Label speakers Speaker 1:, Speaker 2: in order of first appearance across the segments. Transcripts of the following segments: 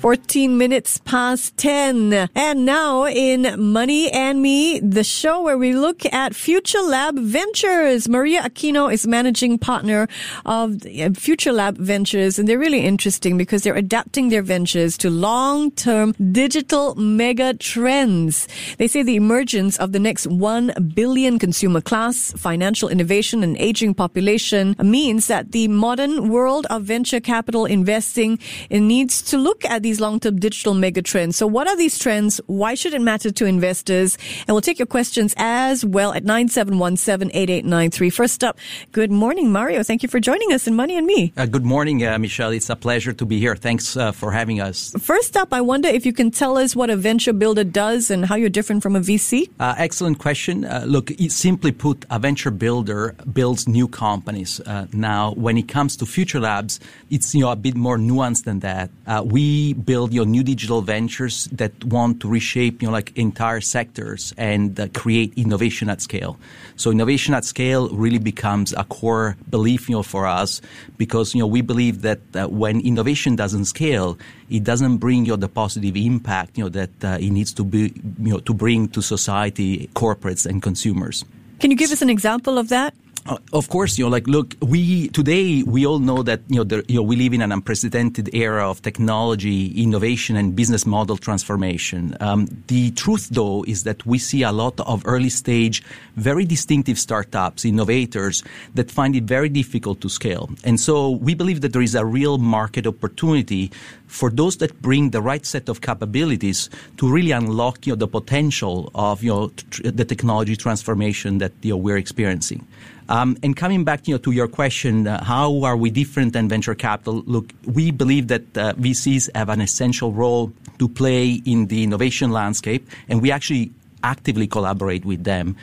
Speaker 1: 14 minutes past 10. And now in Money and Me, the show where we look at Future Lab Ventures. Mario Aquino is managing partner of uh, Future Lab Ventures. And they're really interesting because they're adapting their ventures to long-term digital mega trends. They say the emergence of the next 1 billion consumer class, financial innovation and aging population means that the modern world of venture capital investing needs to look at these these long-term digital megatrends. So what are these trends? Why should it matter to investors? And we'll take your questions as well at 9717-8893. First up, good morning, Mario. Thank you for joining us in Money and Me.
Speaker 2: Uh, good morning, uh, Michelle. It's a pleasure to be here. Thanks uh, for having us.
Speaker 1: First up, I wonder if you can tell us what a venture builder does and how you're different from a VC.
Speaker 2: Uh, excellent question. Uh, look, simply put, a venture builder builds new companies. Uh, now, when it comes to Future Labs, it's you know a bit more nuanced than that. we build your new digital ventures that want to reshape you know like entire sectors and uh, create innovation at scale. So innovation at scale really becomes a core belief you know for us because you know we believe that uh, when innovation doesn't scale, it doesn't bring you know, the positive impact you know that uh, it needs to be you know to bring to society, corporates and consumers.
Speaker 1: Can you give us an example of that?
Speaker 2: Uh, of course, you know, like, look, we today we all know that you know, there, you know, we live in an unprecedented era of technology, innovation, and business model transformation. Um, the truth, though, is that we see a lot of early stage, very distinctive startups, innovators that find it very difficult to scale, and so we believe that there is a real market opportunity for those that bring the right set of capabilities to really unlock you know, the potential of you know, tr- the technology transformation that you know, we're experiencing. Um, and coming back you know, to your question, uh, how are we different than venture capital? Look, we believe that uh, VCs have an essential role to play in the innovation landscape, and we actually actively collaborate with them.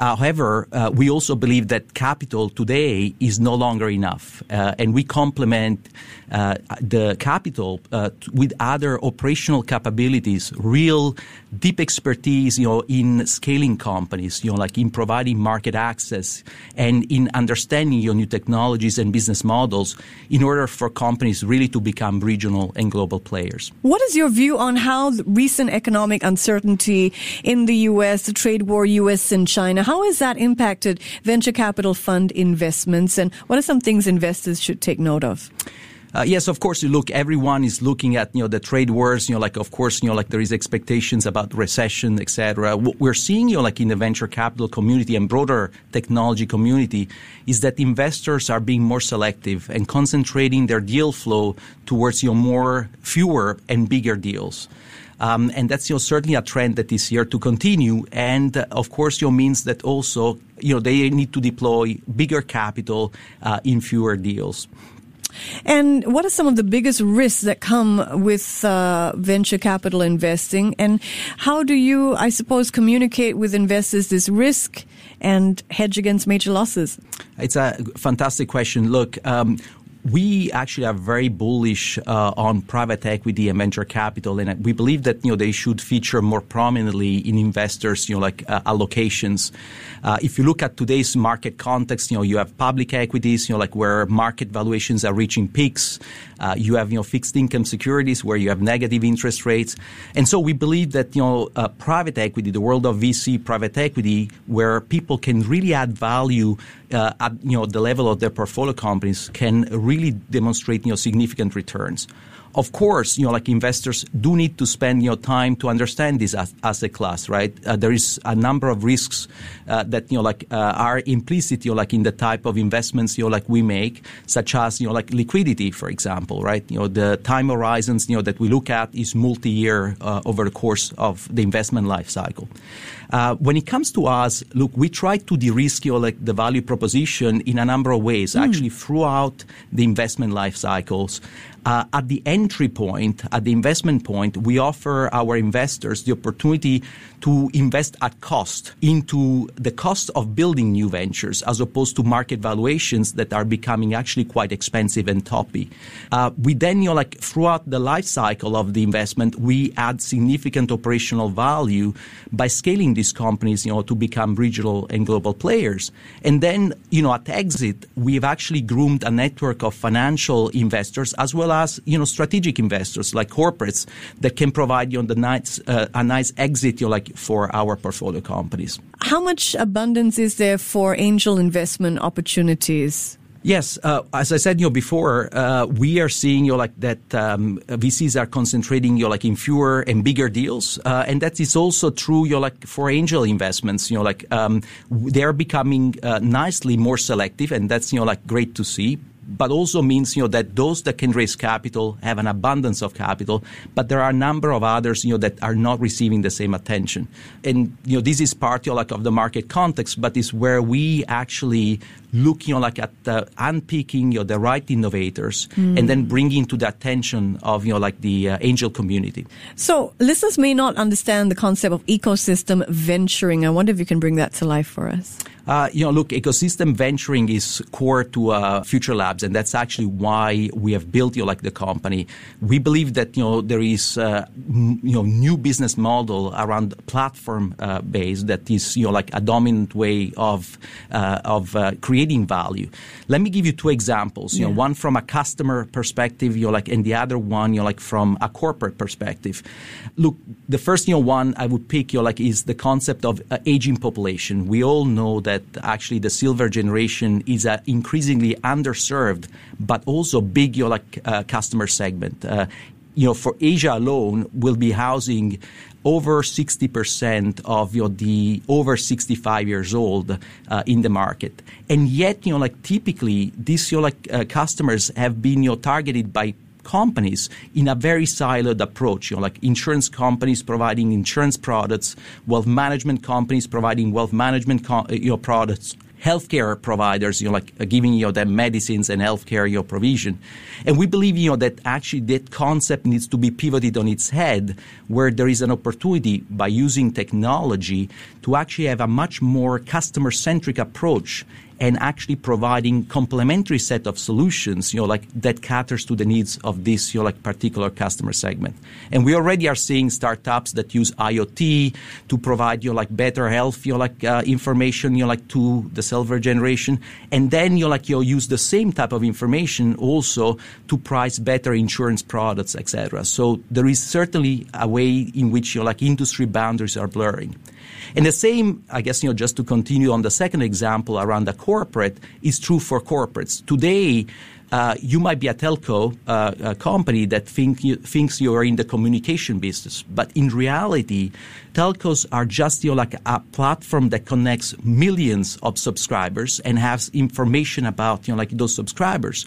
Speaker 2: However, uh, we also believe that capital today is no longer enough, uh, and we complement uh, the capital uh, with other operational capabilities, real deep expertise, you know, in scaling companies, you know, like in providing market access and in understanding your new technologies and business models in order for companies really to become regional and global players.
Speaker 1: What is your view on how recent economic uncertainty in the U.S., the trade war, U.S. and China, how has that impacted venture capital fund investments and what are some things investors should take note of?
Speaker 2: Uh, yes, of course. Look, everyone is looking at you know the trade wars. You know, like of course, you know, like there is expectations about recession, etc. What we're seeing, you know, like in the venture capital community and broader technology community, is that investors are being more selective and concentrating their deal flow towards you know more fewer and bigger deals. Um, and that's you know certainly a trend that is here to continue. And uh, of course, you know, means that also you know they need to deploy bigger capital uh, in fewer deals.
Speaker 1: And what are some of the biggest risks that come with uh, venture capital investing? And how do you, I suppose, communicate with investors this risk and hedge against major losses?
Speaker 2: It's a fantastic question. Look, um, we actually are very bullish uh, on private equity and venture capital, and we believe that you know they should feature more prominently in investors, you know, like uh, allocations. Uh, if you look at today's market context, you know, you have public equities, you know, like where market valuations are reaching peaks. Uh, you have you know fixed income securities where you have negative interest rates, and so we believe that you know uh, private equity, the world of VC private equity, where people can really add value uh, at you know the level of their portfolio companies, can really demonstrate you know significant returns. Of course, you know, like investors do need to spend you know time to understand this as, asset class, right? Uh, there is a number of risks uh, that you know like uh, are implicit, you know, like in the type of investments you know like we make, such as you know like liquidity, for example, right? You know, the time horizons you know that we look at is multi-year uh, over the course of the investment life cycle. Uh, when it comes to us, look, we try to de-risk you know, like the value proposition in a number of ways, mm. actually throughout the investment life cycles. Uh, at the entry point, at the investment point, we offer our investors the opportunity to invest at cost into the cost of building new ventures as opposed to market valuations that are becoming actually quite expensive and toppy. Uh, we then, you know, like throughout the life cycle of the investment, we add significant operational value by scaling these companies, you know, to become regional and global players. And then, you know, at exit, we've actually groomed a network of financial investors as well as, you know, strategic investors like corporates that can provide you on the nice, uh, a nice exit, you like for our portfolio companies.
Speaker 1: How much abundance is there for angel investment opportunities?
Speaker 2: Yes, uh, as I said, you know, before, uh, we are seeing, you know, like that um, VCs are concentrating, you know, like in fewer and bigger deals, uh, and that is also true, you know, like for angel investments, you know, like um, they're becoming uh, nicely more selective, and that's, you know, like great to see but also means you know that those that can raise capital have an abundance of capital, but there are a number of others you know that are not receiving the same attention. And you know this is part you know, like of the market context, but it's where we actually look you know like at uh, unpicking you know, the right innovators mm. and then bringing to the attention of you know like the uh, angel community.
Speaker 1: So listeners may not understand the concept of ecosystem venturing. I wonder if you can bring that to life for us.
Speaker 2: Uh, you know, look, ecosystem venturing is core to uh, Future Labs, and that's actually why we have built, you know, like the company. We believe that you know there is uh, m- you know new business model around platform uh, base that is you know like a dominant way of uh, of uh, creating value. Let me give you two examples. You yeah. know, one from a customer perspective, you know, like, and the other one, you know, like from a corporate perspective. Look, the first you know one I would pick, you know, like is the concept of aging population. We all know that that actually the silver generation is an increasingly underserved but also big like uh, customer segment. Uh, you know, for Asia alone, will be housing over 60% of you know, the over 65 years old uh, in the market. And yet, you know, like typically, these you know, like uh, customers have been you know, targeted by companies in a very siloed approach, you know, like insurance companies providing insurance products, wealth management companies providing wealth management co- you know, products healthcare providers, you know, like uh, giving you know, them medicines and healthcare your provision. And we believe, you know, that actually that concept needs to be pivoted on its head, where there is an opportunity by using technology to actually have a much more customer centric approach and actually providing complementary set of solutions, you know, like that caters to the needs of this, you know, like particular customer segment. And we already are seeing startups that use IoT to provide you know, like better health, you know, like uh, information, you know, like to the silver generation, and then you know, like you'll use the same type of information also to price better insurance products, etc. So there is certainly a way in which you know, like industry boundaries are blurring. And the same, I guess, you know, just to continue on the second example around the corporate is true for corporates. Today, uh, you might be a telco uh, a company that think you, thinks you are in the communication business, but in reality, telcos are just you know, like a platform that connects millions of subscribers and has information about you know like those subscribers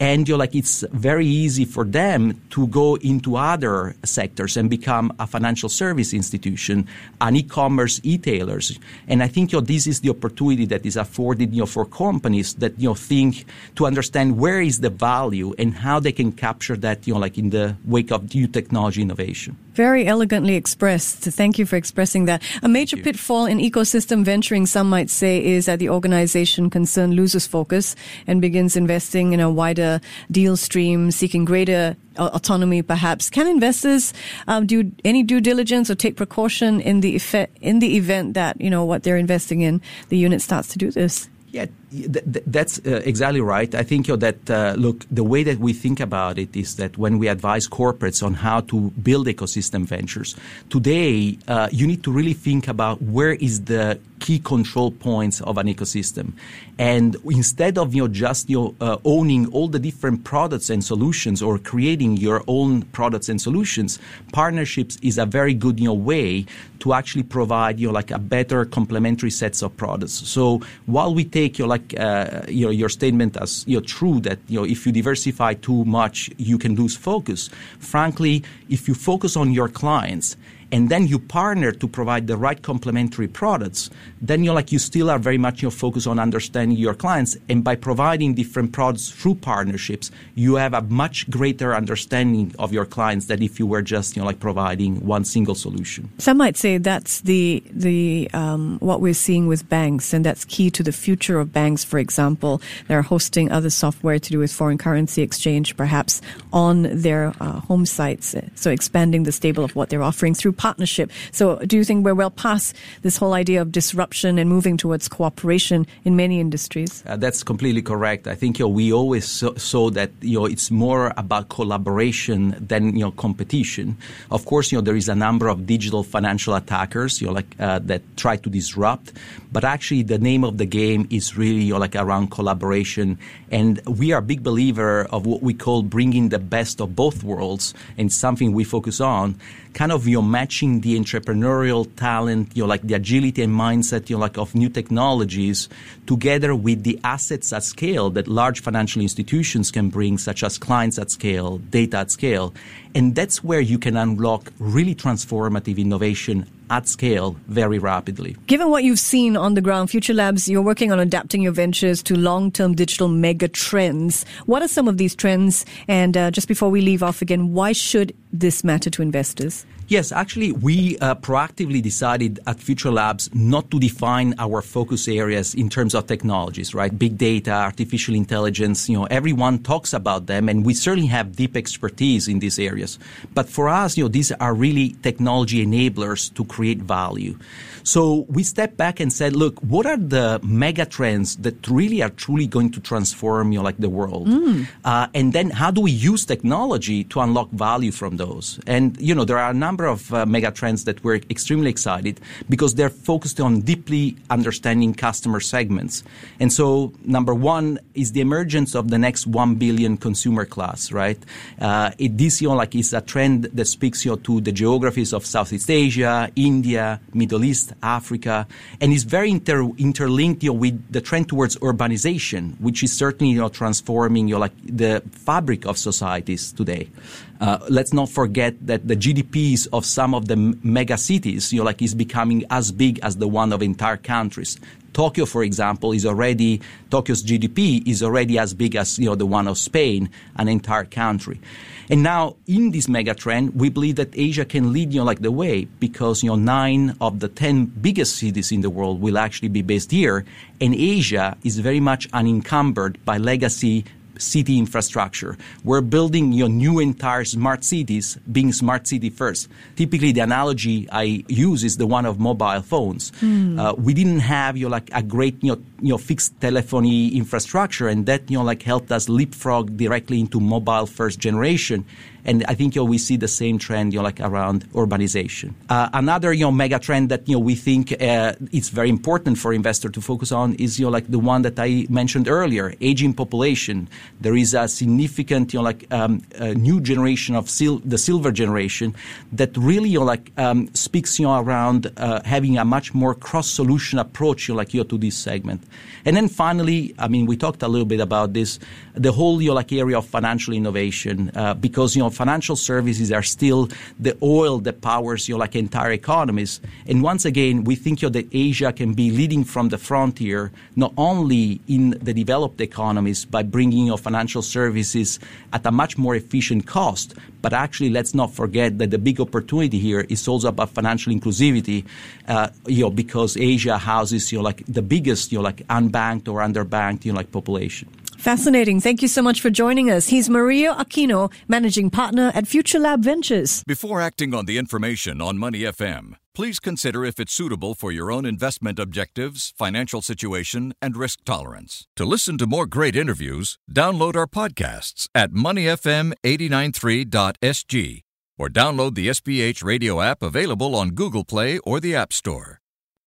Speaker 2: and you're like it's very easy for them to go into other sectors and become a financial service institution, an e-commerce e-tailers. And I think you know, this is the opportunity that is afforded you know, for companies that you know think to understand where is the value and how they can capture that you know like in the wake of new technology innovation.
Speaker 1: Very elegantly expressed. Thank you for expressing that. A major pitfall in ecosystem venturing, some might say, is that the organization concerned loses focus and begins investing in a wider deal stream, seeking greater autonomy perhaps. Can investors um, do any due diligence or take precaution in the effect, in the event that, you know, what they're investing in, the unit starts to do this?
Speaker 2: Yeah, th- that's uh, exactly right. I think you know, that uh, look, the way that we think about it is that when we advise corporates on how to build ecosystem ventures, today uh, you need to really think about where is the key control points of an ecosystem, and instead of you know just you know, uh, owning all the different products and solutions or creating your own products and solutions, partnerships is a very good you know way to actually provide you know like a better complementary sets of products. So while we take you know, like uh, you know, your statement as you know, true that you know, if you diversify too much, you can lose focus. Frankly, if you focus on your clients and then you partner to provide the right complementary products, then you're like you still are very much you know, focused on understanding your clients, and by providing different products through partnerships, you have a much greater understanding of your clients than if you were just you know like providing one single solution.
Speaker 1: Some might say that's the the um, what we're seeing with banks, and that's key to the future of banks. For example, they're hosting other software to do with foreign currency exchange, perhaps on their uh, home sites. So expanding the stable of what they're offering through partnership. So do you think we're well past this whole idea of disruption and moving towards cooperation in many industries?
Speaker 2: Uh, that's completely correct. I think you know, we always saw, that you know it's more about collaboration than you know competition. Of course, you know there is a number of digital financial attackers, you know, like uh, that try to disrupt, but actually the name of the game is really you know, like around collaboration, and we are a big believer of what we call bringing the best of both worlds, and something we focus on kind of you're matching the entrepreneurial talent, you know, like the agility and mindset, you know, like of new technologies together with the assets at scale that large financial institutions can bring, such as clients at scale, data at scale. And that's where you can unlock really transformative innovation at scale very rapidly.
Speaker 1: Given what you've seen on the ground, Future Labs, you're working on adapting your ventures to long-term digital mega trends. What are some of these trends? And uh, just before we leave off again, why should this matter to investors?
Speaker 2: Yes, actually, we uh, proactively decided at Future Labs not to define our focus areas in terms of technologies, right? Big data, artificial intelligence, you know, everyone talks about them, and we certainly have deep expertise in these areas. But for us, you know, these are really technology enablers to create value. So we stepped back and said, look, what are the mega trends that really are truly going to transform, you know, like the world? Mm. Uh, and then how do we use technology to unlock value from those? And, you know, there are a number of uh, mega trends that we're extremely excited because they're focused on deeply understanding customer segments. And so number one is the emergence of the next 1 billion consumer class, right? Uh, it, this, you know, like is a trend that speaks, you know, to the geographies of Southeast Asia, India, Middle East, Africa, and is very inter- interlinked you know, with the trend towards urbanization, which is certainly you know, transforming you know, like the fabric of societies today. Uh, let's not forget that the GDPs of some of the mega cities, you know, like is becoming as big as the one of entire countries. Tokyo, for example, is already Tokyo's GDP is already as big as you know the one of Spain, an entire country. And now in this mega trend, we believe that Asia can lead you know, like the way because you know nine of the ten biggest cities in the world will actually be based here, and Asia is very much unencumbered by legacy city infrastructure. We're building your new entire smart cities, being smart city first. Typically, the analogy I use is the one of mobile phones. Mm. Uh, we didn't have you know, like a great you know, you know fixed telephony infrastructure, and that you know like helped us leapfrog directly into mobile first generation. And I think you know, we see the same trend, you know, like around urbanization. Uh, another, you know, mega trend that you know we think uh, it's very important for investors to focus on is, you know, like the one that I mentioned earlier, aging population. There is a significant, you know, like um, new generation of sil- the silver generation that really, you know, like um, speaks, you know, around uh, having a much more cross-solution approach, you know, like you know, to this segment. And then finally, I mean, we talked a little bit about this, the whole, you know, like area of financial innovation, uh, because you know financial services are still the oil that powers you know, like entire economies. And once again, we think you know, that Asia can be leading from the frontier, not only in the developed economies by bringing you know, financial services at a much more efficient cost, but actually let's not forget that the big opportunity here is also about financial inclusivity, uh, you know, because Asia houses you know, like the biggest you know, like unbanked or underbanked you know, like population.
Speaker 1: Fascinating. Thank you so much for joining us. He's Mario Aquino, managing partner at Future Lab Ventures.
Speaker 3: Before acting on the information on Money FM, please consider if it's suitable for your own investment objectives, financial situation, and risk tolerance. To listen to more great interviews, download our podcasts at moneyfm893.sg or download the SPH radio app available on Google Play or the App Store.